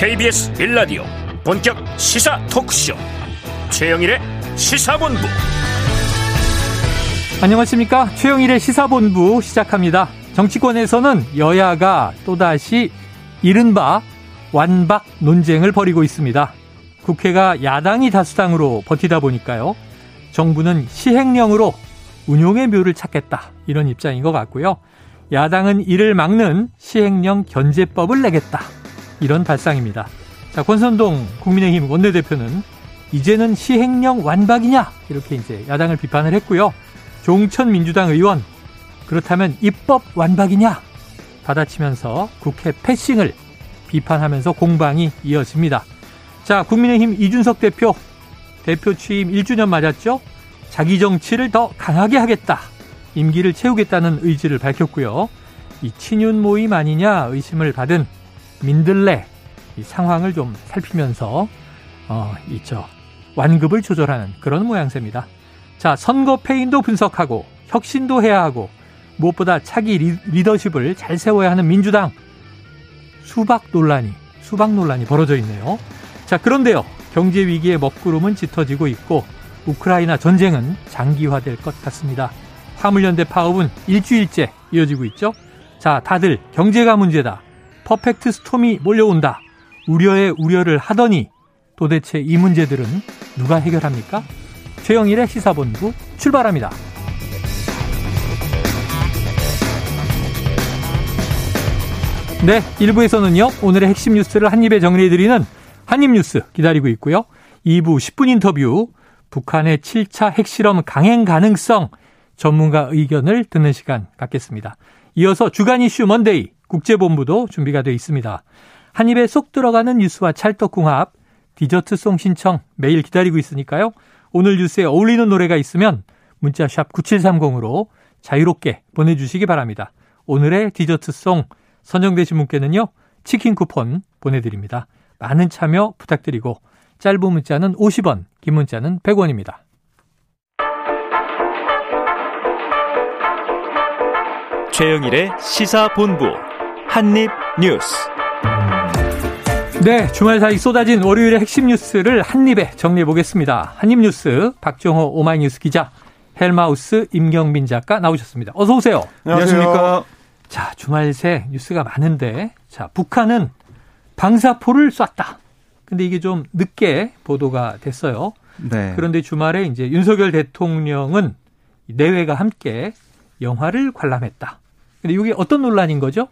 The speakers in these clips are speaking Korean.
KBS 빌라디오 본격 시사 토크쇼. 최영일의 시사본부. 안녕하십니까? 최영일의 시사본부 시작합니다. 정치권에서는 여야가 또다시 이른바 완박 논쟁을 벌이고 있습니다. 국회가 야당이 다수당으로 버티다 보니까요. 정부는 시행령으로 운용의 묘를 찾겠다. 이런 입장인 것 같고요. 야당은 이를 막는 시행령 견제법을 내겠다 이런 발상입니다. 자, 권선동 국민의힘 원내대표는 이제는 시행령 완박이냐 이렇게 이제 야당을 비판을 했고요. 종천 민주당 의원 그렇다면 입법 완박이냐 받아치면서 국회 패싱을 비판하면서 공방이 이어집니다. 자, 국민의힘 이준석 대표 대표 취임 1주년 맞았죠? 자기 정치를 더 강하게 하겠다. 임기를 채우겠다는 의지를 밝혔고요. 이 친윤 모임 아니냐 의심을 받은 민들레 이 상황을 좀 살피면서 어, 있죠. 완급을 조절하는 그런 모양새입니다. 자, 선거 패인도 분석하고 혁신도 해야 하고 무엇보다 차기 리 더십을 잘 세워야 하는 민주당 수박 논란이 수박 논란이 벌어져 있네요. 자, 그런데요. 경제 위기의 먹구름은 짙어지고 있고 우크라이나 전쟁은 장기화될 것 같습니다. 화물연대 파업은 일주일째 이어지고 있죠. 자, 다들 경제가 문제다. 퍼펙트 스톰이 몰려온다. 우려에 우려를 하더니 도대체 이 문제들은 누가 해결합니까? 최영일의 시사본부 출발합니다. 네, 1부에서는요, 오늘의 핵심 뉴스를 한입에 정리해드리는 한입뉴스 기다리고 있고요. 2부 10분 인터뷰, 북한의 7차 핵실험 강행 가능성 전문가 의견을 듣는 시간 갖겠습니다. 이어서 주간 이슈 먼데이, 국제본부도 준비가 되어 있습니다. 한 입에 쏙 들어가는 뉴스와 찰떡궁합, 디저트송 신청 매일 기다리고 있으니까요. 오늘 뉴스에 어울리는 노래가 있으면 문자샵 9730으로 자유롭게 보내주시기 바랍니다. 오늘의 디저트송 선정되신 분께는요. 치킨 쿠폰 보내드립니다. 많은 참여 부탁드리고 짧은 문자는 50원, 긴 문자는 100원입니다. 최영일의 시사본부 한입 뉴스. 네, 주말 사이 쏟아진 월요일의 핵심 뉴스를 한입에 정리해 보겠습니다. 한입 뉴스 박정호 오마이뉴스 기자, 헬마우스 임경민 작가 나오셨습니다. 어서 오세요. 안녕하십니까. 자, 주말 새 뉴스가 많은데, 자, 북한은 방사포를 쐈다. 근데 이게 좀 늦게 보도가 됐어요. 네. 그런데 주말에 이제 윤석열 대통령은 내외가 함께 영화를 관람했다. 근데 이게 어떤 논란인 거죠?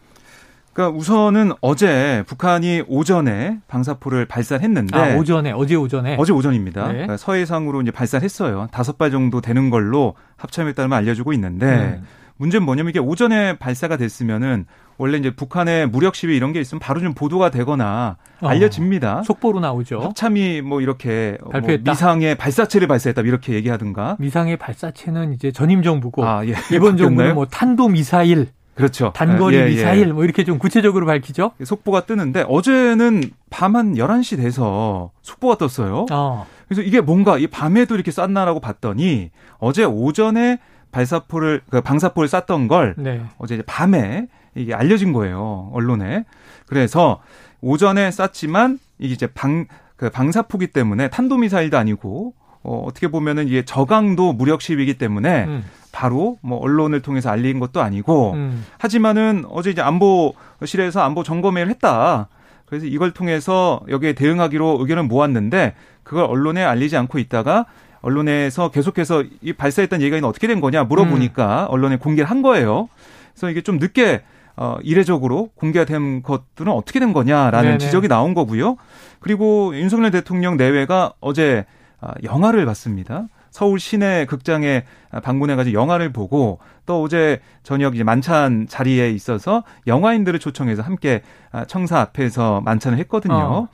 그러니까 우선은 어제 북한이 오전에 방사포를 발사했는데 아, 오전에 어제 오전에 어제 오전입니다. 네. 그러니까 서해상으로 이제 발사했어요. 다섯 발 정도 되는 걸로 합참했다는 알려주고 있는데 음. 문제는 뭐냐면 이게 오전에 발사가 됐으면은 원래 이제 북한의 무력 시위 이런 게 있으면 바로 좀 보도가 되거나 어, 알려집니다. 속보로 나오죠. 합참이 뭐 이렇게 뭐 발표했다. 뭐 미상의 발사체를 발사했다 이렇게 얘기하든가. 미상의 발사체는 이제 전임 정부고 아, 예. 이번 정부는 뭐 탄도 미사일 그렇죠. 단거리 예, 예. 미사일 뭐 이렇게 좀 구체적으로 밝히죠. 속보가 뜨는데 어제는 밤 한 11시 돼서 속보가 떴어요. 어. 그래서 이게 뭔가 이 밤에도 이렇게 쐈나라고 봤더니 어제 오전에 발사포를 그 방사포를 쐈던 걸 네. 어제 밤에 이게 알려진 거예요. 언론에. 그래서 오전에 쐈지만 이게 이제 방 그 방사포기 때문에 탄도 미사일도 아니고 어, 어떻게 보면은 이게 저강도 무력 시위이기 때문에 음. 바로 뭐 언론을 통해서 알린 것도 아니고 음. 하지만은 어제 이제 안보실에서 안보 점검회를 했다. 그래서 이걸 통해서 여기에 대응하기로 의견을 모았는데 그걸 언론에 알리지 않고 있다가 언론에서 계속해서 이 발사했던 얘기가 어떻게 된 거냐 물어보니까 음. 언론에 공개를 한 거예요. 그래서 이게 좀 늦게 어, 이례적으로 공개가 된 것들은 어떻게 된 거냐라는 네네. 지적이 나온 거고요. 그리고 윤석열 대통령 내외가 어제 아, 영화를 봤습니다. 서울 시내 극장에 방문해가지고 영화를 보고 또 어제 저녁 이제 만찬 자리에 있어서 영화인들을 초청해서 함께 아, 청사 앞에서 만찬을 했거든요. 어.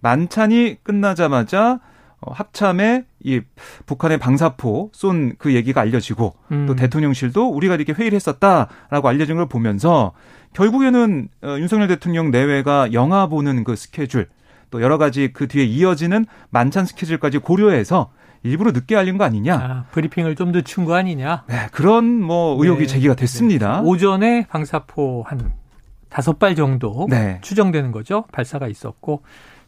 만찬이 끝나자마자 어, 합참에 이 북한의 방사포 쏜 그 얘기가 알려지고 음. 또 대통령실도 우리가 이렇게 회의를 했었다라고 알려진 걸 보면서 결국에는 어, 윤석열 대통령 내외가 영화 보는 그 스케줄 또 여러 가지 그 뒤에 이어지는 만찬 스케줄까지 고려해서 일부러 늦게 알린 거 아니냐. 아, 브리핑을 좀 늦춘 거 아니냐. 네, 그런 뭐 의혹이 네, 제기가 됐습니다. 네. 오전에 방사포 한 다섯 발 정도 네. 추정되는 거죠. 발사가 있었고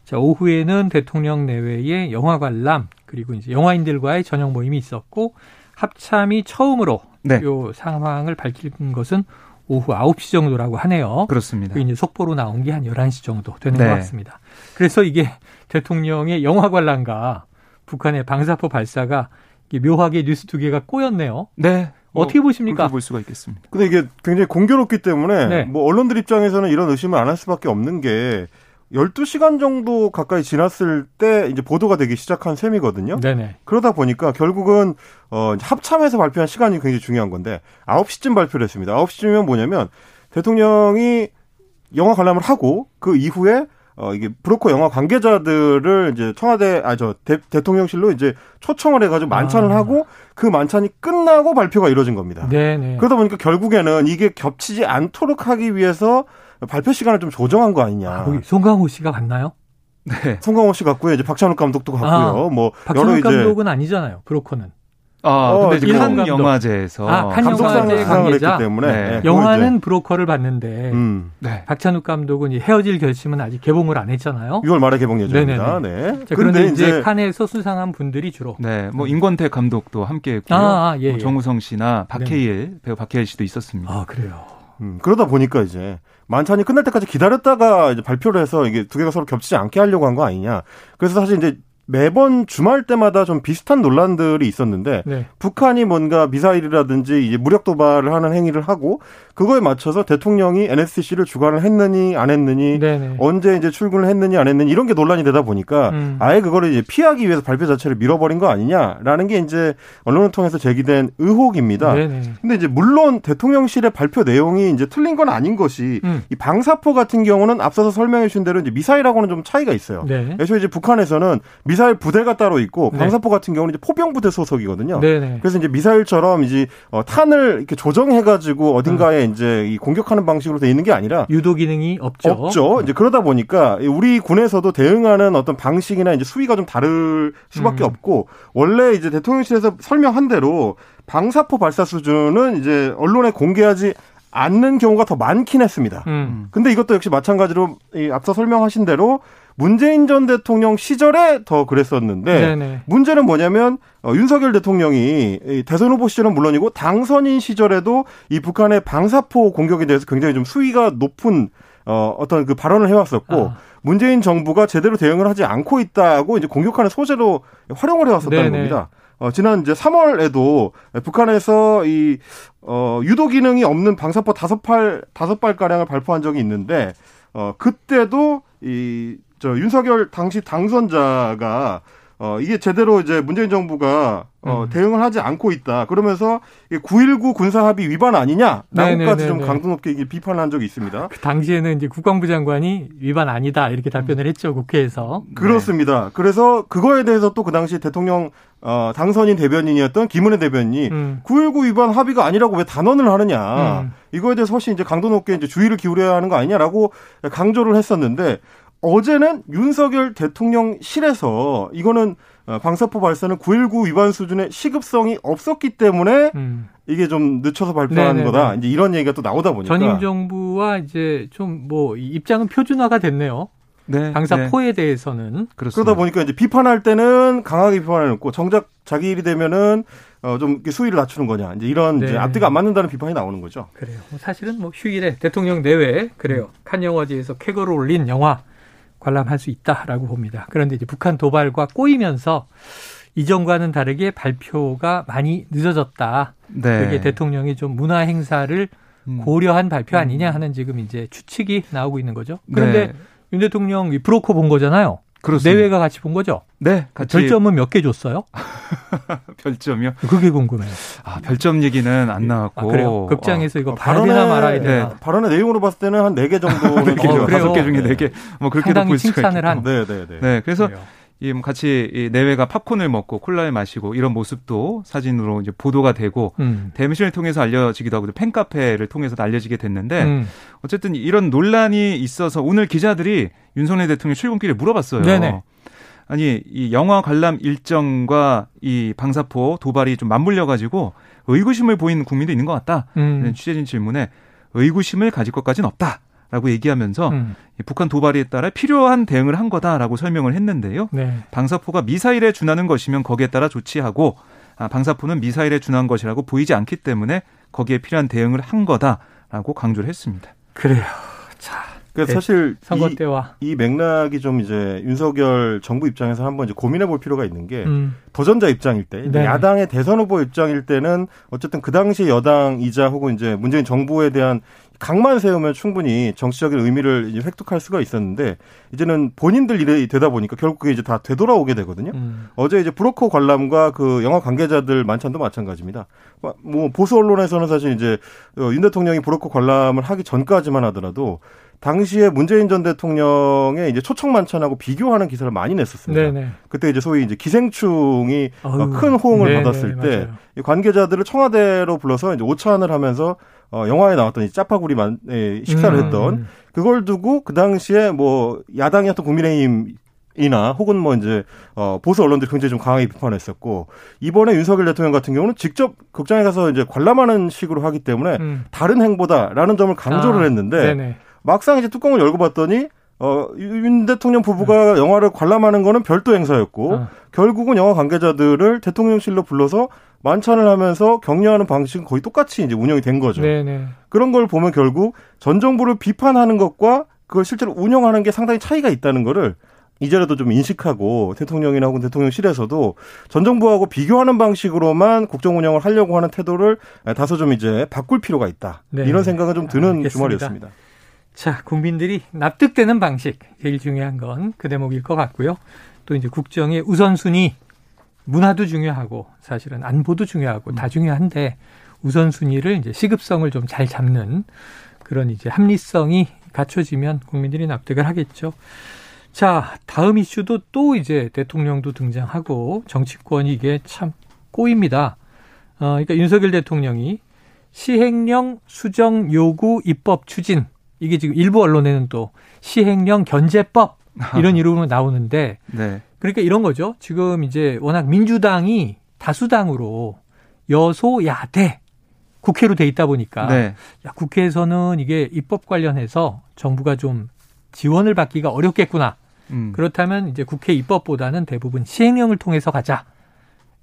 자, 오후에는 대통령 내외의 영화 관람 그리고 이제 영화인들과의 저녁 모임이 있었고 합참이 처음으로 네. 요 상황을 밝힌 것은 오후 9시 정도라고 하네요. 그렇습니다. 그 이제 속보로 나온 게 한 11시 정도 되는 네. 것 같습니다. 그래서 이게 대통령의 영화 관람과 북한의 방사포 발사가 묘하게 뉴스 두 개가 꼬였네요. 네. 어떻게 뭐 보십니까? 볼 수가 있겠습니다. 근데 이게 굉장히 공교롭기 때문에 네. 뭐 언론들 입장에서는 이런 의심을 안 할 수밖에 없는 게 12시간 정도 가까이 지났을 때 이제 보도가 되기 시작한 셈이거든요. 네네. 그러다 보니까 결국은 어 합참에서 발표한 시간이 굉장히 중요한 건데 9시쯤 발표를 했습니다. 9시쯤이면 뭐냐면 대통령이 영화 관람을 하고 그 이후에 어 이게 브로커 영화 관계자들을 이제 청와대 아 저 대통령실로 이제 초청을 해가지고 만찬을 아. 하고 그 만찬이 끝나고 발표가 이루어진 겁니다. 네네. 그러다 보니까 결국에는 이게 겹치지 않도록 하기 위해서 발표 시간을 좀 조정한 거 아니냐. 아, 거기 송강호 씨가 갔나요? 네. 송강호 씨 갔고요. 이제 박찬욱 감독도 갔고요. 아, 뭐 박찬욱 감독은 아니잖아요. 브로커는. 아, 어, 근데 칸 영화제에서 아, 칸 영화제 관계자 때문에 네. 영화는 브로커를 봤는데 음. 네. 박찬욱 감독은 헤어질 결심은 아직 개봉을 안 했잖아요. 6월 말에 개봉 예정입니다. 네. 자, 그런데 이제, 이제 칸에서 수상한 분들이 주로 네, 뭐 임권택 감독도 함께했고요. 아, 아, 예, 뭐 예. 정우성 씨나 박해일 네. 배우 박해일 씨도 있었습니다. 아 그래요. 음, 그러다 보니까 이제 만찬이 끝날 때까지 기다렸다가 이제 발표를 해서 이게 두 개가 서로 겹치지 않게 하려고 한 거 아니냐. 그래서 사실 이제 매번 주말 때마다 좀 비슷한 논란들이 있었는데 네. 북한이 뭔가 미사일이라든지 이제 무력 도발을 하는 행위를 하고 그거에 맞춰서 대통령이 NSC를 주관을 했느니 안 했느니 네네. 언제 이제 출근을 했느니 안 했느니 이런 게 논란이 되다 보니까 음. 아예 그거를 이제 피하기 위해서 발표 자체를 밀어버린 거 아니냐라는 게 이제 언론을 통해서 제기된 의혹입니다. 네네. 근데 이제 물론 대통령실의 발표 내용이 이제 틀린 건 아닌 것이 음. 이 방사포 같은 경우는 앞서서 설명해 주신 대로 이제 미사일하고는 좀 차이가 있어요. 네. 애초에 이제 북한에서는 미사 일 부대가 따로 있고 네. 방사포 네. 같은 경우는 이제 포병 부대 소속이거든요. 네네. 그래서 이제 미사일처럼 이제 어, 탄을 이렇게 조정해 가지고 어딘가에 음. 이제 이 공격하는 방식으로 돼 있는 게 아니라 유도 기능이 없죠. 없죠. 이제 그러다 보니까 우리 군에서도 대응하는 어떤 방식이나 이제 수위가 좀 다를 수밖에 음. 없고 원래 이제 대통령실에서 설명한 대로 방사포 발사 수준은 이제 언론에 공개하지 않는 경우가 더 많긴 했습니다. 음. 근데 이것도 역시 마찬가지로 이 앞서 설명하신 대로 문재인 전 대통령 시절에 더 그랬었는데 네네. 문제는 뭐냐면 어, 윤석열 대통령이 대선 후보 시절은 물론이고 당선인 시절에도 이 북한의 방사포 공격에 대해서 굉장히 좀 수위가 높은 어, 어떤 그 발언을 해왔었고 아. 문재인 정부가 제대로 대응을 하지 않고 있다고 이제 공격하는 소재로 활용을 해왔었다는 네네. 겁니다. 어, 지난 이제 3월에도 북한에서 이, 어, 유도 기능이 없는 방사포 다섯 팔, 다섯 발 가량을 발표한 적이 있는데, 어, 그때도 이, 저 윤석열 당시 당선자가 어 이게 제대로 이제 문재인 정부가 어 음. 대응을 하지 않고 있다. 그러면서 9.19 군사합의 위반 아니냐라고까지 좀 강도 높게 비판을 한 적이 있습니다. 그 당시에는 이제 국방부 장관이 위반 아니다 이렇게 답변을 했죠 국회에서. 그렇습니다. 네. 그래서 그거에 대해서 또 그 당시 대통령 어, 당선인 대변인이었던 김은혜 대변인이 음. 9.19 위반 합의가 아니라고 왜 단언을 하느냐. 음. 이거에 대해서 훨씬 이제 강도 높게 이제 주의를 기울여야 하는 거 아니냐라고 강조를 했었는데 어제는 윤석열 대통령실에서 이거는 어, 방사포 발사는 9.19 위반 수준의 시급성이 없었기 때문에 음. 이게 좀 늦춰서 발표한 네네네. 거다. 이제 이런 얘기가 또 나오다 보니까 전임 정부와 이제 좀 뭐 입장은 표준화가 됐네요. 네, 방사포에 네. 대해서는 그렇습니다. 그러다 보니까 이제 비판할 때는 강하게 비판해놓고 정작 자기 일이 되면은 어좀 수위를 낮추는 거냐 이제 이런 네. 이제 앞뒤가 안 맞는다는 비판이 나오는 거죠. 그래요. 뭐 사실은 뭐 휴일에 대통령 내외 그래요. 음. 칸 영화제에서 쾌거를 올린 영화 관람할 수 있다라고 봅니다. 그런데 이제 북한 도발과 꼬이면서 이전과는 다르게 발표가 많이 늦어졌다. 네. 그게 대통령이 좀 문화 행사를 음. 고려한 발표 아니냐 음. 하는 지금 이제 추측이 나오고 있는 거죠. 그런데 네. 윤 대통령 브로커 본 거잖아요. 그렇습니다. 내외가 같이 본 거죠? 네, 같이. 별점은 몇 개 줬어요? 별점이요? 그게 궁금해요. 아, 별점 얘기는 안 나왔고. 아, 그래요? 극장에서 아, 이거 되나 말아야 되나? 네. 발언의 내용으로 봤을 때는 한 4개 정도는 어, 다섯 개 중에 4개. 뭐 그렇게도 볼 수가 칭찬을 한. 네, 네, 네. 네, 그래서 그래요. 이뭐 같이 이 내외가 팝콘을 먹고 콜라를 마시고 이런 모습도 사진으로 이제 보도가 되고 음. 대미신을 통해서 알려지기도 하고 팬카페를 통해서 알려지게 됐는데 음. 어쨌든 이런 논란이 있어서 오늘 기자들이 윤석열 대통령 출근길에 물어봤어요. 네네. 아니 이 영화 관람 일정과 이 방사포 도발이 좀 맞물려 가지고 의구심을 보이는 국민도 있는 것 같다. 음. 취재진 질문에 의구심을 가질 것까지는 없다. 라고 얘기하면서 음. 북한 도발에 따라 필요한 대응을 한 거다라고 설명을 했는데요. 네. 방사포가 미사일에 준하는 것이면 거기에 따라 조치하고 아, 방사포는 미사일에 준한 것이라고 보이지 않기 때문에 거기에 필요한 대응을 한 거다라고 강조를 했습니다. 그래요. 자, 그러니까 네, 사실 선거 이, 때와 이 맥락이 좀 이제 윤석열 정부 입장에서 한번 이제 고민해 볼 필요가 있는 게 음. 도전자 입장일 때 네. 야당의 대선 후보 입장일 때는 어쨌든 그 당시 여당이자 혹은 이제 문재인 정부에 대한 각만 세우면 충분히 정치적인 의미를 이제 획득할 수가 있었는데 이제는 본인들 일이 되다 보니까 결국 그게 이제 다 되돌아오게 되거든요. 음. 어제 이제 브로커 관람과 그 영화 관계자들 만찬도 마찬가지입니다. 뭐 보수 언론에서는 사실 이제 어, 윤 대통령이 브로커 관람을 하기 전까지만 하더라도 당시에 문재인 전 대통령의 이제 초청 만찬하고 비교하는 기사를 많이 냈었습니다. 네네. 그때 이제 소위 이제 기생충이 어휴, 큰 호응을 네네, 받았을 때 맞아요. 관계자들을 청와대로 불러서 이제 오찬을 하면서 어 영화에 나왔던 이 짜파구리만 예, 식사를 음. 했던 그걸 두고 그 당시에 뭐 야당이었던 국민의힘 이나 혹은 뭐 이제 어 보수 언론들이 굉장히 좀 강하게 비판했었고 이번에 윤석열 대통령 같은 경우는 직접 극장에 가서 이제 관람하는 식으로 하기 때문에 음. 다른 행보다라는 점을 강조를 아, 했는데 네네. 막상 이제 뚜껑을 열고 봤더니 어, 윤 대통령 부부가 네. 영화를 관람하는 거는 별도 행사였고, 어. 결국은 영화 관계자들을 대통령실로 불러서 만찬을 하면서 격려하는 방식은 거의 똑같이 이제 운영이 된 거죠. 네네. 그런 걸 보면 결국 전 정부를 비판하는 것과 그걸 실제로 운영하는 게 상당히 차이가 있다는 거를 이제라도 좀 인식하고 대통령이나 혹은 대통령실에서도 전 정부하고 비교하는 방식으로만 국정 운영을 하려고 하는 태도를 다소 좀 이제 바꿀 필요가 있다. 네. 이런 생각은 좀 드는 알겠습니다. 주말이었습니다. 자, 국민들이 납득되는 방식 제일 중요한 건 그 대목일 것 같고요. 또 이제 국정의 우선순위 문화도 중요하고 사실은 안보도 중요하고 다 중요한데 우선순위를 이제 시급성을 좀 잘 잡는 그런 이제 합리성이 갖춰지면 국민들이 납득을 하겠죠. 자, 다음 이슈도 또 이제 대통령도 등장하고 정치권이 이게 참 꼬입니다. 어, 그러니까 윤석열 대통령이 시행령 수정 요구 입법 추진 이게 지금 일부 언론에는 또 시행령 견제법 이런 이름으로 나오는데 네. 그러니까 이런 거죠. 지금 이제 워낙 민주당이 다수당으로 여소야대 국회로 돼 있다 보니까 네. 야, 국회에서는 이게 입법 관련해서 정부가 좀 지원을 받기가 어렵겠구나. 음. 그렇다면 이제 국회 입법보다는 대부분 시행령을 통해서 가자.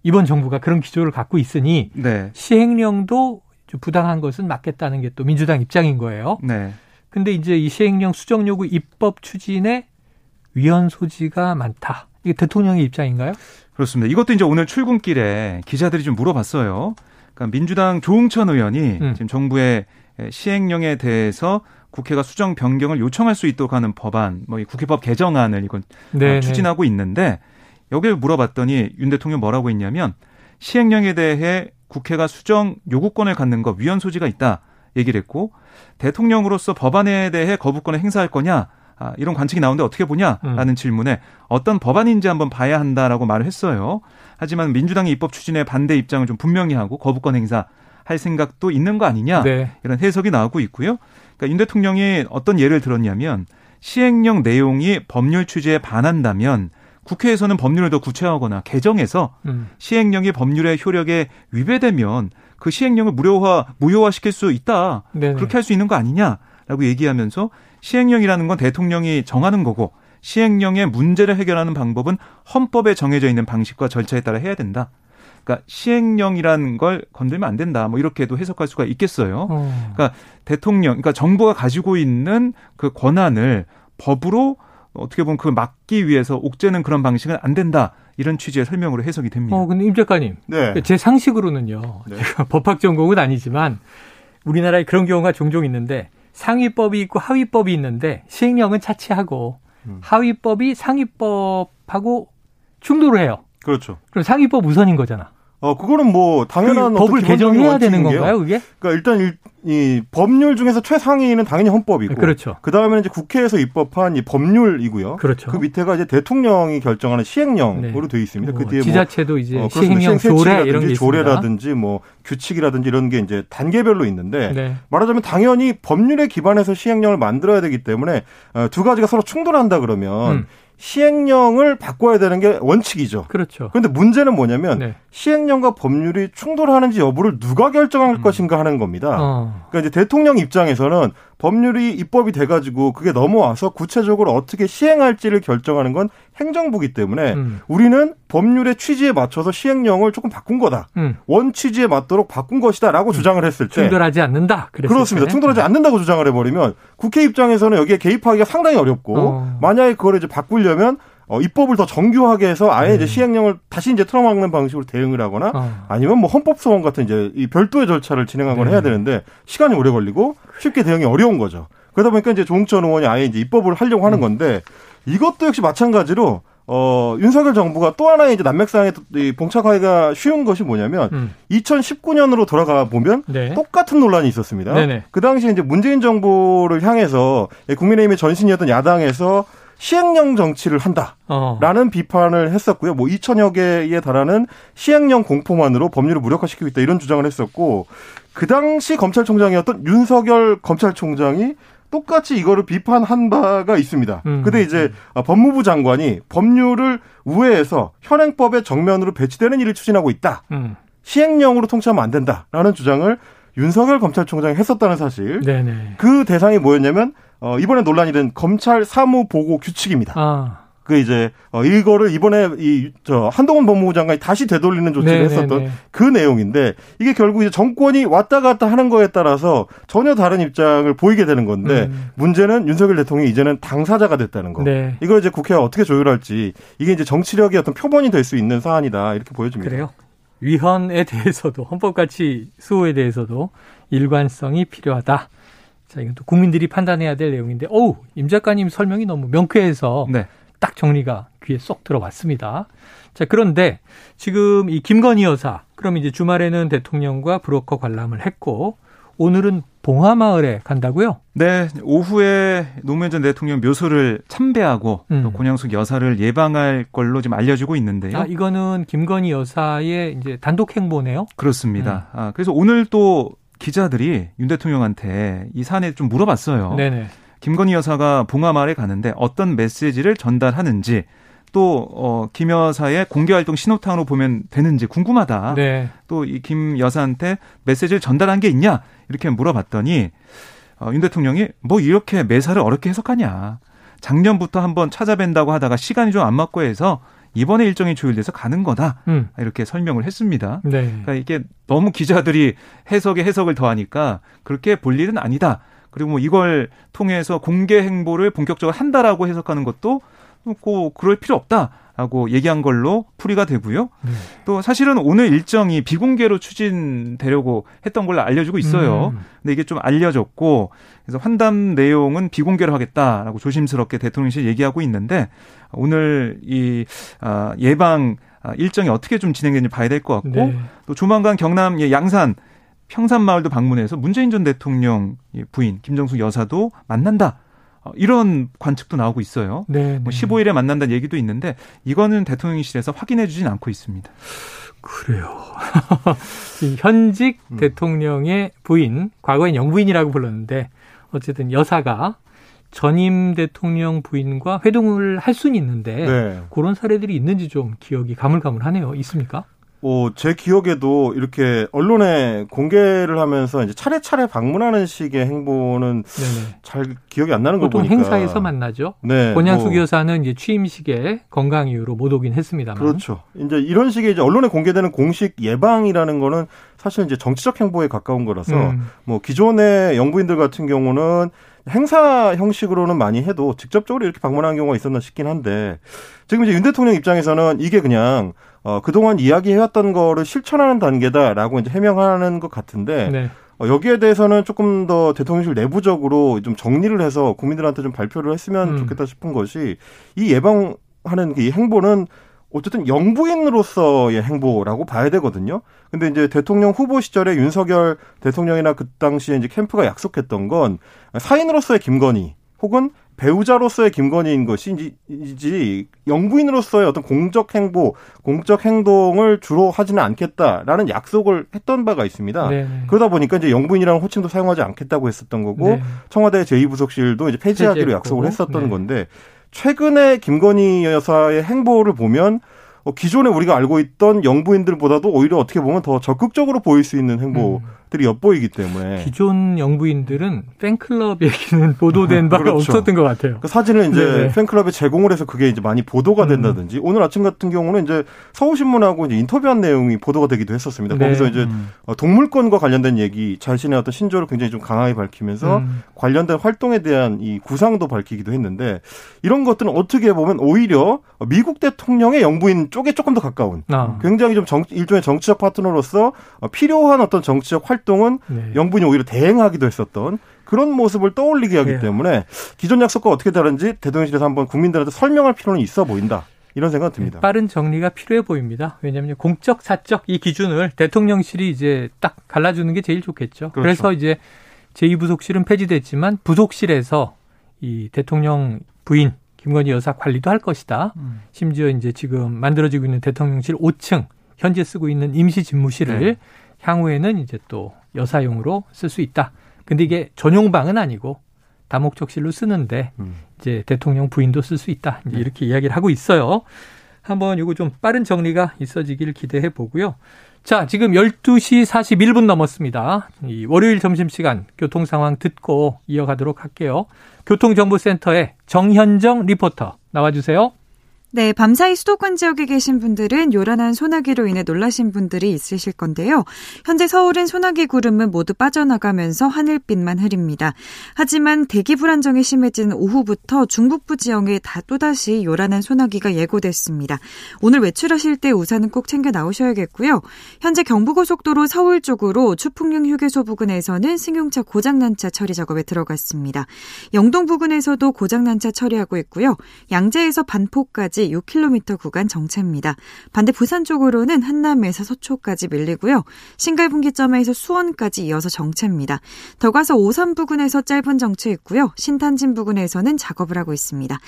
이번 정부가 그런 기조를 갖고 있으니 네. 시행령도 부당한 것은 맞겠다는 게 또 민주당 입장인 거예요. 네. 근데 이제 이 시행령 수정 요구 입법 추진에 위헌 소지가 많다. 이게 대통령의 입장인가요? 그렇습니다. 이것도 이제 오늘 출근길에 기자들이 좀 물어봤어요. 그러니까 민주당 조웅천 의원이 음. 지금 정부의 시행령에 대해서 국회가 수정 변경을 요청할 수 있도록 하는 법안, 뭐 이 국회법 개정안을 이건 네네. 어, 추진하고 있는데 여기를 물어봤더니 윤 대통령 뭐라고 했냐면 시행령에 대해 국회가 수정 요구권을 갖는 거 위헌 소지가 있다 얘기를 했고 대통령으로서 법안에 대해 거부권을 행사할 거냐 아, 이런 관측이 나오는데 어떻게 보냐라는 음. 질문에 어떤 법안인지 한번 봐야 한다라고 말을 했어요. 하지만 민주당의 입법 추진에 반대 입장을 좀 분명히 하고 거부권 행사 할 생각도 있는 거 아니냐 네. 이런 해석이 나오고 있고요. 그러니까 윤 대통령이 어떤 예를 들었냐면 시행령 내용이 법률 취지에 반한다면 국회에서는 법률을 더 구체화하거나 개정해서 음. 시행령이 법률의 효력에 위배되면 그 시행령을 무료화 무효화 시킬 수 있다. 네네. 그렇게 할 수 있는 거 아니냐라고 얘기하면서 시행령이라는 건 대통령이 정하는 거고 시행령의 문제를 해결하는 방법은 헌법에 정해져 있는 방식과 절차에 따라 해야 된다. 그러니까 시행령이라는 걸 건들면 안 된다. 뭐 이렇게도 해석할 수가 있겠어요. 어. 그러니까 대통령, 그러니까 정부가 가지고 있는 그 권한을 법으로 어떻게 보면 그걸 막기 위해서 옥죄는 그런 방식은 안 된다. 이런 취지의 설명으로 해석이 됩니다. 어, 근데 임 작가님. 네. 제 상식으로는요. 네. 법학 전공은 아니지만 우리나라에 그런 경우가 종종 있는데 상위법이 있고 하위법이 있는데 시행령은 차치하고 음. 하위법이 상위법하고 충돌을 해요. 그렇죠. 그럼 상위법 우선인 거잖아. 어, 그거는 뭐 당연한 그 법을 개정해야 되는 건가요, 그게? 그러니까 일단 일, 이 법률 중에서 최상위는 당연히 헌법이고, 그렇죠. 그 다음에는 이제 국회에서 입법한 이 법률이고요. 그렇죠. 그 밑에가 이제 대통령이 결정하는 시행령으로 네. 되어 있습니다. 그 뒤에 뭐 지자체도 뭐, 이제 어, 시행령 조례 이런 게 조례라든지 뭐 규칙이라든지 이런 게 이제 단계별로 있는데 네. 말하자면 당연히 법률에 기반해서 시행령을 만들어야 되기 때문에 어, 두 가지가 서로 충돌한다 그러면. 음. 시행령을 바꿔야 되는 게 원칙이죠. 그렇죠. 그런데 문제는 뭐냐면 네. 시행령과 법률이 충돌하는지 여부를 누가 결정할 음. 것인가 하는 겁니다. 어. 그러니까 이제 대통령 입장에서는 법률이 입법이 돼가지고 그게 넘어와서 구체적으로 어떻게 시행할지를 결정하는 건 행정부기 때문에 음. 우리는 법률의 취지에 맞춰서 시행령을 조금 바꾼 거다. 음. 원 취지에 맞도록 바꾼 것이다라고 음. 주장을 했을 때 충돌하지 않는다. 그렇습니다. 때. 충돌하지 않는다고 주장을 해버리면 국회 입장에서는 여기에 개입하기가 상당히 어렵고 어. 만약에 그걸 이제 바꾸려면 어, 입법을 더 정교하게 해서 아예 네. 이제 시행령을 다시 이제 틀어막는 방식으로 대응을 하거나 어. 아니면 뭐 헌법 소원 같은 이제 이 별도의 절차를 진행하거나 네. 해야 되는데 시간이 오래 걸리고 쉽게 대응이 어려운 거죠. 그러다 보니까 이제 조홍천 의원이 아예 이제 입법을 하려고 하는 음. 건데 이것도 역시 마찬가지로 어, 윤석열 정부가 또 하나의 이제 난맥상에 봉착하기가 쉬운 것이 뭐냐면 음. 2019년으로 돌아가 보면 네. 똑같은 논란이 있었습니다. 네네. 그 당시에 이제 문재인 정부를 향해서 국민의힘의 전신이었던 야당에서 시행령 정치를 한다라는 어. 비판을 했었고요. 뭐 2천여 개에 달하는 시행령 공포만으로 법률을 무력화시키고 있다 이런 주장을 했었고 그 당시 검찰총장이었던 윤석열 검찰총장이 똑같이 이거를 비판한 바가 있습니다. 음. 근데 이제 법무부 장관이 법률을 우회해서 현행법의 정면으로 배치되는 일을 추진하고 있다. 음. 시행령으로 통치하면 안 된다라는 주장을 윤석열 검찰총장이 했었다는 사실. 네네. 그 대상이 뭐였냐면 어, 이번에 논란이 된 검찰 사무 보고 규칙입니다. 아. 그 이제 어 이거를 이번에 이 저 한동훈 법무부 장관이 다시 되돌리는 조치를 네네네. 했었던 그 내용인데 이게 결국 이제 정권이 왔다 갔다 하는 거에 따라서 전혀 다른 입장을 보이게 되는 건데 음. 문제는 윤석열 대통령이 이제는 당사자가 됐다는 거. 네. 이걸 이제 국회가 어떻게 조율할지 이게 이제 정치력의 어떤 표본이 될 수 있는 사안이다 이렇게 보여집니다. 그래요. 위헌에 대해서도 헌법 가치 수호에 대해서도 일관성이 필요하다. 자, 이건 또 국민들이 판단해야 될 내용인데, 어우, 임 작가님 설명이 너무 명쾌해서 네. 딱 정리가 귀에 쏙 들어왔습니다. 자, 그런데 지금 이 김건희 여사, 그럼 이제 주말에는 대통령과 브로커 관람을 했고, 오늘은 봉화마을에 간다고요? 네, 오후에 노무현 전 대통령 묘소를 참배하고 음. 또 권양숙 여사를 예방할 걸로 지금 알려지고 있는데요. 아, 이거는 김건희 여사의 이제 단독 행보네요. 그렇습니다. 음. 아, 그래서 오늘 또 기자들이 윤 대통령한테 이 사안에 좀 물어봤어요. 네네. 김건희 여사가 봉화마을에 가는데 어떤 메시지를 전달하는지 또, 어, 김 여사의 공개활동 신호탄으로 보면 되는지 궁금하다. 네. 또 이 김 여사한테 메시지를 전달한 게 있냐? 이렇게 물어봤더니, 어, 윤 대통령이 뭐 이렇게 매사를 어렵게 해석하냐. 작년부터 한번 찾아뵌다고 하다가 시간이 좀 안 맞고 해서 이번에 일정이 조율돼서 가는 거다. 음. 이렇게 설명을 했습니다. 네. 그러니까 이게 너무 기자들이 해석에 해석을 더하니까 그렇게 볼 일은 아니다. 그리고 뭐 이걸 통해서 공개 행보를 본격적으로 한다라고 해석하는 것도 꼭 그럴 필요 없다. 라고 얘기한 걸로 풀이가 되고요. 네. 또 사실은 오늘 일정이 비공개로 추진되려고 했던 걸로 알려지고 있어요. 음. 근데 이게 좀 알려졌고 그래서 환담 내용은 비공개로 하겠다라고 조심스럽게 대통령실 얘기하고 있는데 오늘 이 아, 예방 아, 일정이 어떻게 좀 진행되는지 봐야 될 것 같고 네. 또 조만간 경남 양산 평산마을도 방문해서 문재인 전 대통령 부인 김정숙 여사도 만난다. 어, 이런 관측도 나오고 있어요. 네, 뭐 15일에 만난다는 얘기도 있는데 이거는 대통령실에서 확인해 주진 않고 있습니다. 그래요. 현직 음. 대통령의 부인, 과거엔 영부인이라고 불렀는데 어쨌든 여사가 전임 대통령 부인과 회동을 할 수는 있는데 네. 그런 사례들이 있는지 좀 기억이 가물가물하네요. 있습니까? 어, 제 기억에도 이렇게 언론에 공개를 하면서 이제 차례차례 방문하는 식의 행보는 네네. 잘 기억이 안 나는 거 보니까. 보통 행사에서 만나죠. 네. 권양숙 뭐. 여사는 이제 취임식에 건강 이유로 못 오긴 했습니다만. 그렇죠. 이제 이런 식의 이제 언론에 공개되는 공식 예방이라는 거는 사실 이제 정치적 행보에 가까운 거라서 음. 뭐 기존의 영부인들 같은 경우는 행사 형식으로는 많이 해도 직접적으로 이렇게 방문하는 경우가 있었나 싶긴 한데 지금 이제 윤 대통령 입장에서는 이게 그냥 어, 그동안 이야기해왔던 거를 실천하는 단계다라고 이제 해명하는 것 같은데 네. 어, 여기에 대해서는 조금 더 대통령실 내부적으로 좀 정리를 해서 국민들한테 좀 발표를 했으면 음. 좋겠다 싶은 것이 이 예방하는 이 행보는 어쨌든 영부인으로서의 행보라고 봐야 되거든요. 근데 이제 대통령 후보 시절에 윤석열 대통령이나 그 당시에 이제 캠프가 약속했던 건 사인으로서의 김건희 혹은 배우자로서의 김건희인 것이지 영부인으로서의 어떤 공적 행보, 공적 행동을 주로 하지는 않겠다라는 약속을 했던 바가 있습니다. 네 그러다 보니까 이제 영부인이라는 호칭도 사용하지 않겠다고 했었던 거고 네. 청와대 제2부속실도 이제 폐지하기로 약속을 했었던 네. 건데 최근에 김건희 여사의 행보를 보면 어, 기존에 우리가 알고 있던 영부인들보다도 오히려 어떻게 보면 더 적극적으로 보일 수 있는 행보인 들이 엿보이기 때문에 기존 영부인들은 팬클럽 얘기는 보도된 바가 그렇죠. 없었던 것 같아요. 그 사진을 이제 네네. 팬클럽에 제공을 해서 그게 이제 많이 보도가 음. 된다든지 음. 오늘 아침 같은 경우는 이제 서울신문하고 이제 인터뷰한 내용이 보도가 되기도 했었습니다. 네. 거기서 이제 음. 어, 동물권과 관련된 얘기 자신의 어떤 신조를 굉장히 좀 강하게 밝히면서 음. 관련된 활동에 대한 이 구상도 밝히기도 했는데 이런 것들은 어떻게 보면 오히려 미국 대통령의 영부인 쪽에 조금 더 가까운 아. 굉장히 좀 정, 일종의 정치적 파트너로서 필요한 어떤 정치적 활 동은 네. 영부인이 오히려 대행하기도 했었던 그런 모습을 떠올리게 하기 네. 때문에 기존 약속과 어떻게 다른지 대통령실에서 한번 국민들한테 설명할 필요는 있어 보인다. 이런 생각 듭니다. 빠른 정리가 필요해 보입니다. 왜냐하면 공적, 사적 이 기준을 대통령실이 이제 딱 갈라주는 게 제일 좋겠죠. 그렇죠. 그래서 이제 제2부속실은 폐지됐지만 부속실에서 이 대통령 부인 김건희 여사 관리도 할 것이다. 음. 심지어 이제 지금 만들어지고 있는 대통령실 5층 현재 쓰고 있는 임시 집무실을 네. 향후에는 이제 또 여사용으로 쓸 수 있다. 근데 이게 전용방은 아니고 다목적실로 쓰는데 음. 이제 대통령 부인도 쓸 수 있다. 이제 네. 이렇게 이야기를 하고 있어요. 한번 이거 좀 빠른 정리가 있어지길 기대해 보고요. 자, 지금 12시 41분 넘었습니다. 이 월요일 점심시간 교통 상황 듣고 이어가도록 할게요. 교통정보센터의 정현정 리포터 나와주세요. 네, 밤사이 수도권 지역에 계신 분들은 요란한 소나기로 인해 놀라신 분들이 있으실 건데요. 현재 서울은 소나기 구름은 모두 빠져나가면서 하늘빛만 흐립니다. 하지만 대기 불안정이 심해진 오후부터 중북부 지역에 다 또다시 요란한 소나기가 예고됐습니다. 오늘 외출하실 때 우산은 꼭 챙겨 나오셔야겠고요. 현재 경부고속도로 서울 쪽으로 추풍령 휴게소 부근에서는 승용차 고장난 차 처리 작업에 들어갔습니다. 영동 부근에서도 고장난 차 처리하고 있고요. 양재에서 반포까지 6km 구간 정체입니다. 반대 부산 쪽으로는 한남에서 서초까지 밀리고요. 신갈분기점에서 수원까지 이어서 정체입니다. 더 가서 오산 부근에서 짧은 정체 있고요. 신탄진 부근에서는 작업을 하고 있습니다.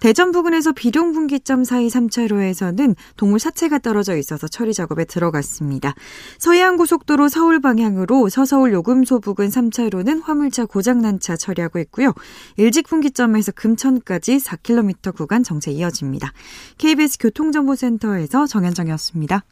대전 부근에서 비룡 분기점 사이 3차로에서는 동물 사체가 떨어져 있어서 처리 작업에 들어갔습니다. 서해안 고속도로 서울 방향으로 서서울 요금소 부근 3차로는 화물차 고장난 차 처리하고 있고요. 일직 분기점에서 금천까지 4km 구간 정체 이어집니다. KBS 교통정보센터에서 정현정이었습니다.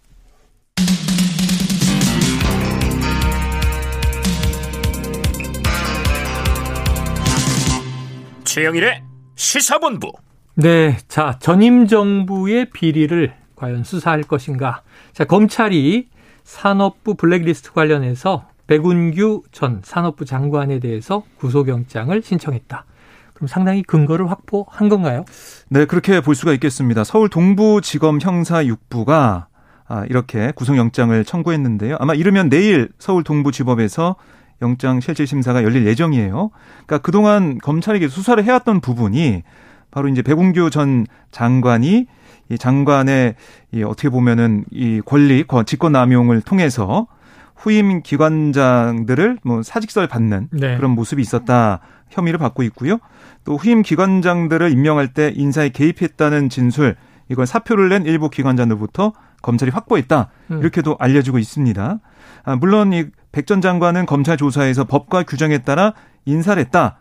최영일의 시사본부. 네, 자 전임 정부의 비리를 과연 수사할 것인가? 자 검찰이 산업부 블랙리스트 관련해서 백운규 전 산업부 장관에 대해서 구속영장을 신청했다. 그럼 상당히 근거를 확보한 건가요? 네, 그렇게 볼 수가 있겠습니다. 서울 동부지검 형사 6부가 아, 이렇게 구속영장을 청구했는데요. 아마 이르면 내일 서울 동부지법에서 영장 실질 심사가 열릴 예정이에요. 그러니까 그동안 검찰이 수사를 해왔던 부분이 바로 이제 백운규 전 장관이 이 장관의 이 어떻게 보면은 이 권리 직권 남용을 통해서 후임 기관장들을 뭐 사직서를 받는 네. 그런 모습이 있었다 혐의를 받고 있고요. 또 후임 기관장들을 임명할 때 인사에 개입했다는 진술 이걸 사표를 낸 일부 기관장들부터 검찰이 확보했다 음. 이렇게도 알려지고 있습니다. 아, 물론 이 백 전 장관은 검찰 조사에서 법과 규정에 따라 인사를 했다.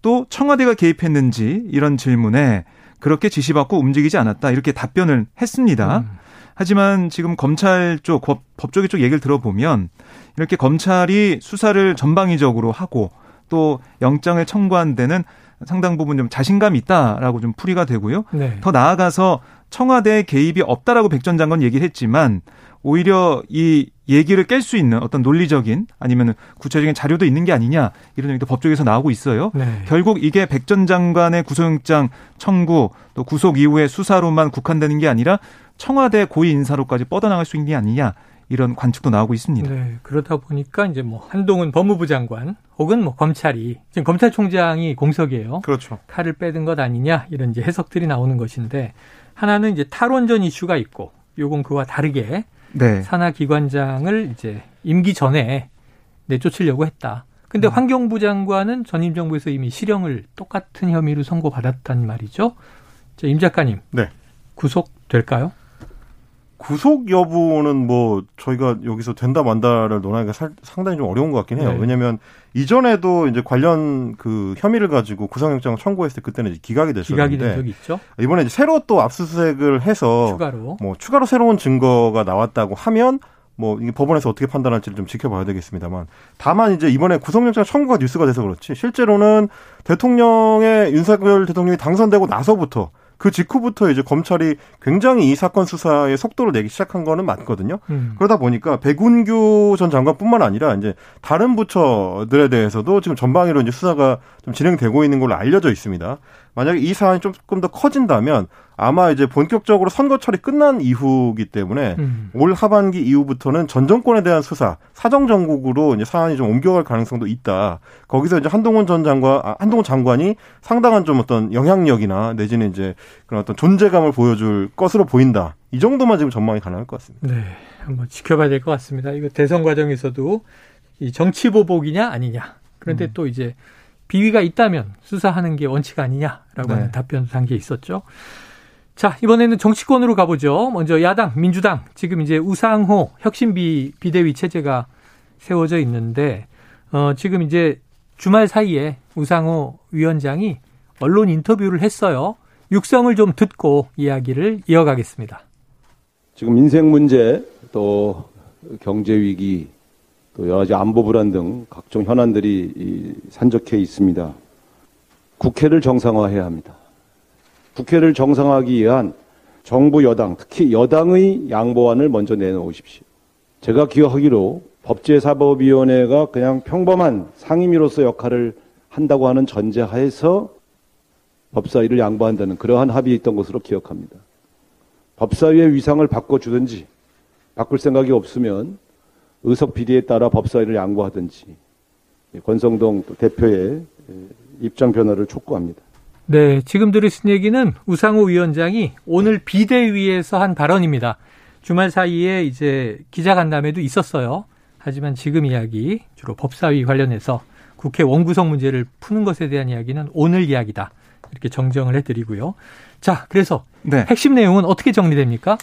또 청와대가 개입했는지 이런 질문에 그렇게 지시받고 움직이지 않았다 이렇게 답변을 했습니다. 음. 하지만 지금 검찰 쪽, 법, 법조계 쪽 얘기를 들어보면 이렇게 검찰이 수사를 전방위적으로 하고 또 영장을 청구한 데는 상당 부분 좀 자신감이 있다라고 좀 풀이가 되고요. 네. 더 나아가서 청와대 개입이 없다라고 백 전 장관 얘기를 했지만 오히려 이 얘기를 깰 수 있는 어떤 논리적인 아니면 구체적인 자료도 있는 게 아니냐 이런 얘기도 법조에서 나오고 있어요. 네. 결국 이게 백 전 장관의 구속영장 청구 또 구속 이후의 수사로만 국한되는 게 아니라 청와대 고위 인사로까지 뻗어나갈 수 있는 게 아니냐 이런 관측도 나오고 있습니다. 네, 그러다 보니까 이제 뭐 한동훈 법무부 장관 혹은 뭐 검찰이 지금 검찰총장이 공석이에요. 그렇죠. 칼을 빼든 것 아니냐 이런 이제 해석들이 나오는 것인데 하나는 이제 탈원전 이슈가 있고 요건 그와 다르게 네. 산하 기관장을 이제 임기 전에 내쫓으려고 했다. 근데 음. 환경부 장관은 전임 정부에서 이미 실형을 똑같은 혐의로 선고받았단 말이죠. 자, 임 작가님. 네. 구속될까요? 구속 여부는 뭐 저희가 여기서 된다 만다를 논하기가 살, 상당히 좀 어려운 것 같긴 해요. 네. 왜냐하면 이전에도 이제 관련 그 혐의를 가지고 구속영장을 청구했을 때 그때는 이제 기각이 됐었는데 기각이 적이 있죠. 이번에 이제 새로 또 압수수색을 해서 추가로 뭐 추가로 새로운 증거가 나왔다고 하면 뭐 이게 법원에서 어떻게 판단할지를 좀 지켜봐야 되겠습니다만 다만 이제 이번에 구속영장 청구가 뉴스가 돼서 그렇지 실제로는 대통령의 윤석열 대통령이 당선되고 나서부터 그 직후부터 이제 검찰이 굉장히 이 사건 수사에 속도를 내기 시작한 거는 맞거든요. 음. 그러다 보니까 백운규 전 장관뿐만 아니라 이제 다른 부처들에 대해서도 지금 전방위로 이제 수사가 좀 진행되고 있는 걸로 알려져 있습니다. 만약에 이 사안이 조금 더 커진다면 아마 이제 본격적으로 선거철이 끝난 이후기 때문에 음. 올 하반기 이후부터는 전 정권에 대한 수사, 사정 정국으로 이제 사안이 좀 옮겨갈 가능성도 있다. 거기서 이제 한동훈 전 장관, 아, 한동훈 장관이 상당한 좀 어떤 영향력이나 내지는 이제 그런 어떤 존재감을 보여줄 것으로 보인다. 이 정도만 지금 전망이 가능할 것 같습니다. 네, 한번 지켜봐야 될 것 같습니다. 이거 대선 과정에서도 이 정치 보복이냐 아니냐. 그런데 음. 또 이제 비위가 있다면 수사하는 게 원칙 아니냐라고 네. 하는 답변 단계 있었죠. 자, 이번에는 정치권으로 가보죠. 먼저 야당, 민주당. 지금 이제 우상호 혁신비 비대위 체제가 세워져 있는데, 어, 지금 이제 주말 사이에 우상호 위원장이 언론 인터뷰를 했어요. 육성을 좀 듣고 이야기를 이어가겠습니다. 지금 인생 문제, 또 경제 위기, 또 여러 가지 안보 불안 등 각종 현안들이 산적해 있습니다. 국회를 정상화해야 합니다. 국회를 정상화하기 위한 정부 여당, 특히 여당의 양보안을 먼저 내놓으십시오. 제가 기억하기로 법제사법위원회가 그냥 평범한 상임위로서 역할을 한다고 하는 전제하에서 법사위를 양보한다는 그러한 합의에 있던 것으로 기억합니다. 법사위의 위상을 바꿔주든지 바꿀 생각이 없으면 의석 비리에 따라 법사위를 양보하든지 권성동 대표의 입장 변화를 촉구합니다. 네, 지금 들으신 얘기는 우상호 위원장이 오늘 비대위에서 한 발언입니다. 주말 사이에 이제 기자간담회도 있었어요. 하지만 지금 이야기 주로 법사위 관련해서 국회 원구성 문제를 푸는 것에 대한 이야기는 오늘 이야기다. 이렇게 정정을 해드리고요. 자, 그래서 네. 핵심 내용은 어떻게 정리됩니까?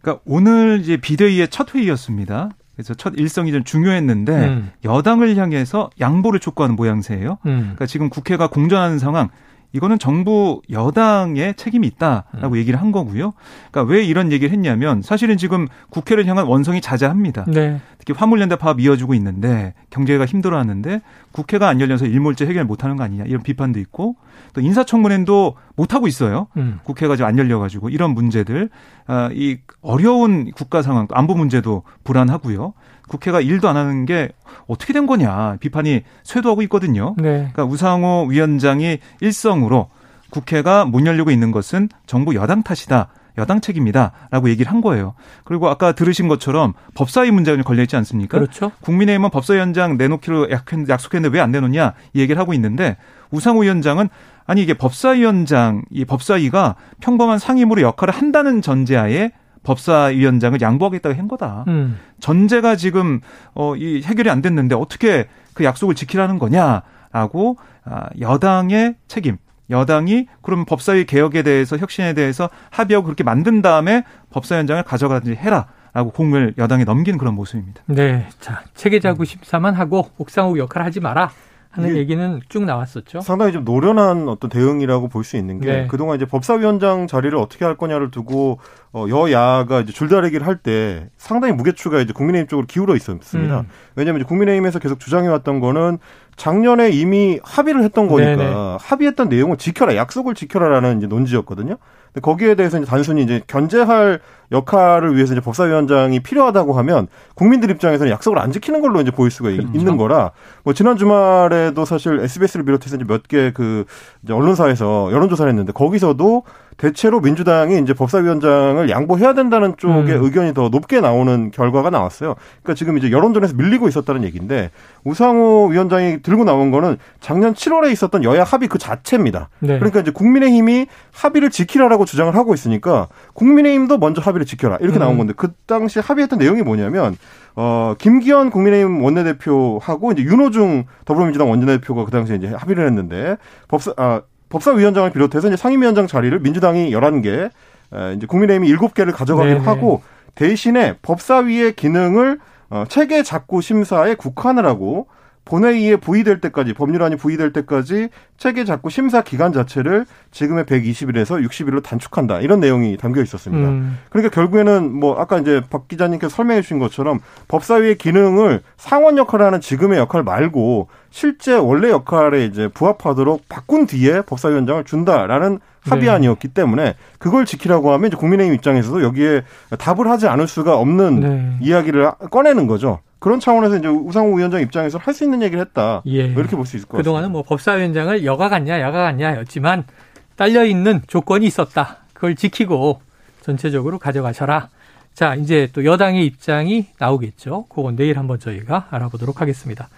그러니까 오늘 이제 비대위의 첫 회의였습니다. 그래서 첫 일성이 좀 중요했는데 음. 여당을 향해서 양보를 촉구하는 모양새예요. 음. 그러니까 지금 국회가 공전하는 상황 이거는 정부 여당의 책임이 있다라고 음. 얘기를 한 거고요. 그러니까 왜 이런 얘기를 했냐면 사실은 지금 국회를 향한 원성이 자자합니다. 네. 특히 화물연대 파업 이어지고 있는데 경제가 힘들어하는데 국회가 안 열려서 일몰제 해결 못하는 거 아니냐 이런 비판도 있고 또 인사청문회도 못 하고 있어요. 음. 국회가 지금 안 열려가지고 이런 문제들 아, 이 어려운 국가 상황 안보 문제도 불안하고요. 국회가 일도 안 하는 게 어떻게 된 거냐 비판이 쇄도하고 있거든요. 네. 그러니까 우상호 위원장이 일성으로 국회가 못 열리고 있는 것은 정부 여당 탓이다. 여당 책임이다라고 얘기를 한 거예요. 그리고 아까 들으신 것처럼 법사위 문제가 걸려 있지 않습니까? 그렇죠. 국민의힘은 법사위원장 내놓기로 약속했는데 왜 안 내놓냐 이 얘기를 하고 있는데 우상호 위원장은 아니 이게 법사위원장 이 법사위가 평범한 상임으로 역할을 한다는 전제하에 법사위원장을 양보하겠다고 한 거다. 음. 전제가 지금 어이 해결이 안 됐는데 어떻게 그 약속을 지키라는 거냐라고 아, 여당의 책임. 여당이 그럼 법사위 개혁에 대해서 혁신에 대해서 합의하고 그렇게 만든 다음에 법사위원장을 가져가든지 해라. 라고 공을 여당에 넘긴 그런 모습입니다. 네. 자, 체계자구 심사만 하고 옥상옥 역할 하지 마라. 하는 얘기는 쭉 나왔었죠. 상당히 좀 노련한 어떤 대응이라고 볼 수 있는 게 네. 그동안 이제 법사위원장 자리를 어떻게 할 거냐를 두고 어 여야가 이제 줄다리기를 할 때 상당히 무게추가 이제 국민의힘 쪽으로 기울어 있었습니다. 음. 왜냐하면 이제 국민의힘에서 계속 주장해 왔던 거는 작년에 이미 합의를 했던 거니까 네네. 합의했던 내용을 지켜라, 약속을 지켜라라는 이제 논지였거든요. 거기에 대해서 이제 단순히 이제 견제할 역할을 위해서 이제 법사위원장이 필요하다고 하면 국민들 입장에서는 약속을 안 지키는 걸로 이제 보일 수가 그렇죠. 있는 거라 뭐 지난 주말에도 사실 SBS를 비롯해서 이제 몇 개 그 언론사에서 여론조사를 했는데 거기서도 대체로 민주당이 이제 법사위원장을 양보해야 된다는 쪽의 음. 의견이 더 높게 나오는 결과가 나왔어요. 그러니까 지금 이제 여론전에서 밀리고 있었다는 얘기인데 우상호 위원장이 들고 나온 거는 작년 7월에 있었던 여야 합의 그 자체입니다. 네. 그러니까 이제 국민의힘이 합의를 지키라라고 주장을 하고 있으니까 국민의힘도 먼저 합의를 지켜라 이렇게 음. 나온 건데 그 당시 합의했던 내용이 뭐냐면 어, 김기현 국민의힘 원내대표하고 이제 윤호중 더불어민주당 원내대표가 그 당시에 이제 합의를 했는데 법사, 아, 법사위원장을 비롯해서 이제 상임위원장 자리를 민주당이 11개, 이제 국민의힘이 7개를 가져가기로 네네. 하고 대신에 법사위의 기능을 어, 체계 작구 심사에 국한을 하고 본회의에 부의될 때까지 법률안이 부의될 때까지 체계 잡고 심사 기간 자체를 지금의 120일에서 60일로 단축한다 이런 내용이 담겨 있었습니다. 음. 그러니까 결국에는 뭐 아까 이제 박 기자님께서 설명해 주신 것처럼 법사위의 기능을 상원 역할을 하는 지금의 역할 말고 실제 원래 역할에 이제 부합하도록 바꾼 뒤에 법사위원장을 준다라는 합의안이었기 네. 때문에 그걸 지키라고 하면 이제 국민의힘 입장에서도 여기에 답을 하지 않을 수가 없는 네. 이야기를 꺼내는 거죠. 그런 차원에서 이제 우상호 위원장 입장에서 할 수 있는 얘기를 했다. 예. 뭐 이렇게 볼 수 있을 것 같습니다. 그동안은 뭐 법사위원장을 여가 같냐, 야가 같냐였지만 딸려 있는 조건이 있었다. 그걸 지키고 전체적으로 가져가셔라. 자, 이제 또 여당의 입장이 나오겠죠. 그건 내일 한번 저희가 알아보도록 하겠습니다.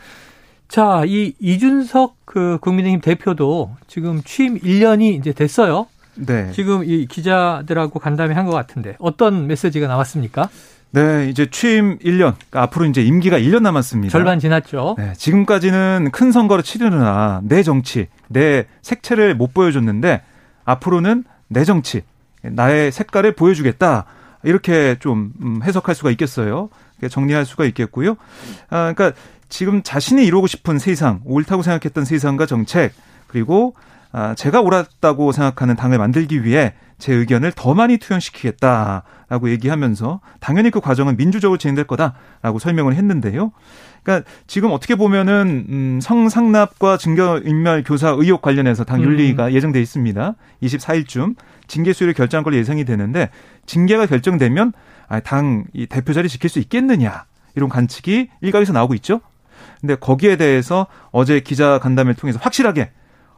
자, 이 이준석 그 국민의힘 대표도 지금 취임 1년이 이제 됐어요. 네. 지금 이 기자들하고 간담회 한 것 같은데 어떤 메시지가 나왔습니까? 네, 이제 취임 1년, 그러니까 앞으로 이제 임기가 1년 남았습니다. 절반 지났죠. 네, 지금까지는 큰 선거를 치르느라 내 정치, 내 색채를 못 보여줬는데 앞으로는 내 정치, 나의 색깔을 보여주겠다. 이렇게 좀 음, 해석할 수가 있겠어요. 정리할 수가 있겠고요. 아, 그러니까 지금 자신이 이루고 싶은 세상, 옳다고 생각했던 세상과 정책, 그리고 아, 제가 옳았다고 생각하는 당을 만들기 위해 제 의견을 더 많이 투영시키겠다라고 얘기하면서 당연히 그 과정은 민주적으로 진행될 거다라고 설명을 했는데요. 그러니까 지금 어떻게 보면은 음, 성상납과 증거인멸 교사 의혹 관련해서 당 윤리가 음. 예정돼 있습니다. 24일쯤 징계 수위를 결정할 걸로 예상이 되는데 징계가 결정되면 아, 당이 대표 자리 지킬 수 있겠느냐 이런 관측이 일각에서 나오고 있죠. 근데 거기에 대해서 어제 기자 간담회를 통해서 확실하게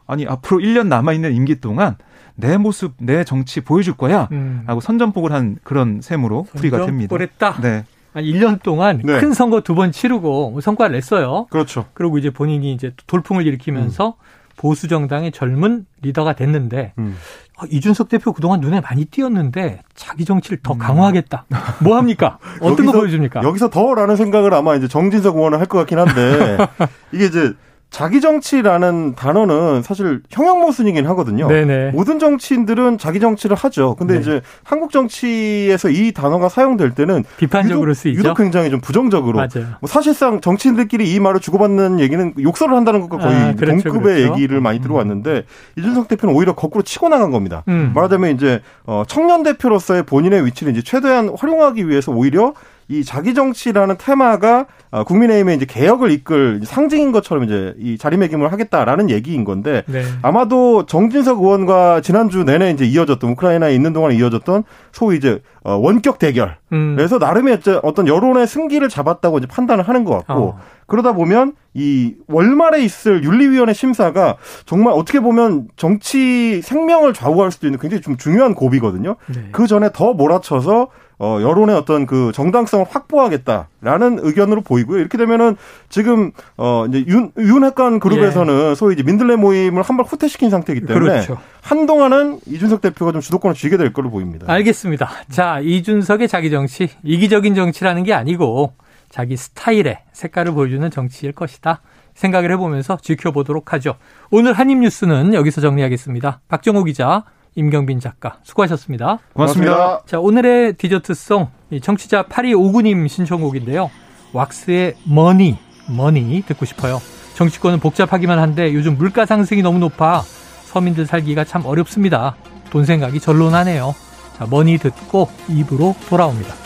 아니 앞으로 1년 남아 있는 임기 동안 내 모습, 내 정치 보여줄 거야. 음. 라고 선전포고를 한 그런 셈으로 풀이가 됩니다. 했다. 네. 한 1년 동안 네. 큰 선거 두 번 치르고 성과를 냈어요. 그렇죠. 그리고 이제 본인이 이제 돌풍을 일으키면서 음. 보수 정당의 젊은 리더가 됐는데 음. 어, 이준석 대표 그동안 눈에 많이 띄었는데 자기 정치를 더 음. 강화하겠다. 뭐 합니까? 어떤 여기서, 거 보여줍니까? 여기서 더라는 생각을 아마 이제 정진석 의원은 할 것 같긴 한데 이게 이제 자기 정치라는 단어는 사실 형용 모순이긴 하거든요. 네네. 모든 정치인들은 자기 정치를 하죠. 근데 네. 이제 한국 정치에서 이 단어가 사용될 때는 비판적으로 쓰이죠. 유독 굉장히 좀 부정적으로. 맞아요. 뭐 사실상 정치인들끼리 이 말을 주고받는 얘기는 욕설을 한다는 것과 거의 아, 그렇죠, 동급의 그렇죠. 얘기를 많이 음. 들어왔는데 이준석 대표는 오히려 거꾸로 치고 나간 겁니다. 음. 말하자면 이제 어 청년 대표로서의 본인의 위치를 이제 최대한 활용하기 위해서 오히려 이 자기 정치라는 테마가 어, 국민의힘의 이제 개혁을 이끌 상징인 것처럼 이제 이 자리매김을 하겠다라는 얘기인 건데 네. 아마도 정진석 의원과 지난주 내내 이제 이어졌던 우크라이나에 있는 동안 이어졌던 소위 이제 어, 원격 대결. 음. 그래서 나름의 어떤 여론의 승기를 잡았다고 이제 판단을 하는 것 같고 어. 그러다 보면 이 월말에 있을 윤리위원회 심사가 정말 어떻게 보면 정치 생명을 좌우할 수도 있는 굉장히 좀 중요한 고비거든요. 네. 그 전에 더 몰아쳐서 어, 여론의 어떤 그 정당성을 확보하겠다라는 의견으로 보이고요. 이렇게 되면은 지금 어 이제 윤 윤 핵관 그룹에서는 예. 소위 이제 민들레 모임을 한 발 후퇴시킨 상태이기 때문에 그렇죠. 한동안은 이준석 대표가 좀 주도권을 쥐게 될 걸로 보입니다. 알겠습니다. 자, 이준석의 자기 정치 이기적인 정치라는 게 아니고 자기 스타일의 색깔을 보여주는 정치일 것이다. 생각을 해보면서 지켜보도록 하죠. 오늘 한입뉴스는 여기서 정리하겠습니다. 박정호 기자, 임경빈 작가 수고하셨습니다. 고맙습니다. 고맙습니다. 자 오늘의 디저트송 청취자 8259님 신청곡인데요. 왁스의 Money Money 듣고 싶어요. 정치권은 복잡하기만 한데 요즘 물가 상승이 너무 높아 서민들 살기가 참 어렵습니다. 돈 생각이 절로 나네요. 자 머니 듣고 입으로 돌아옵니다.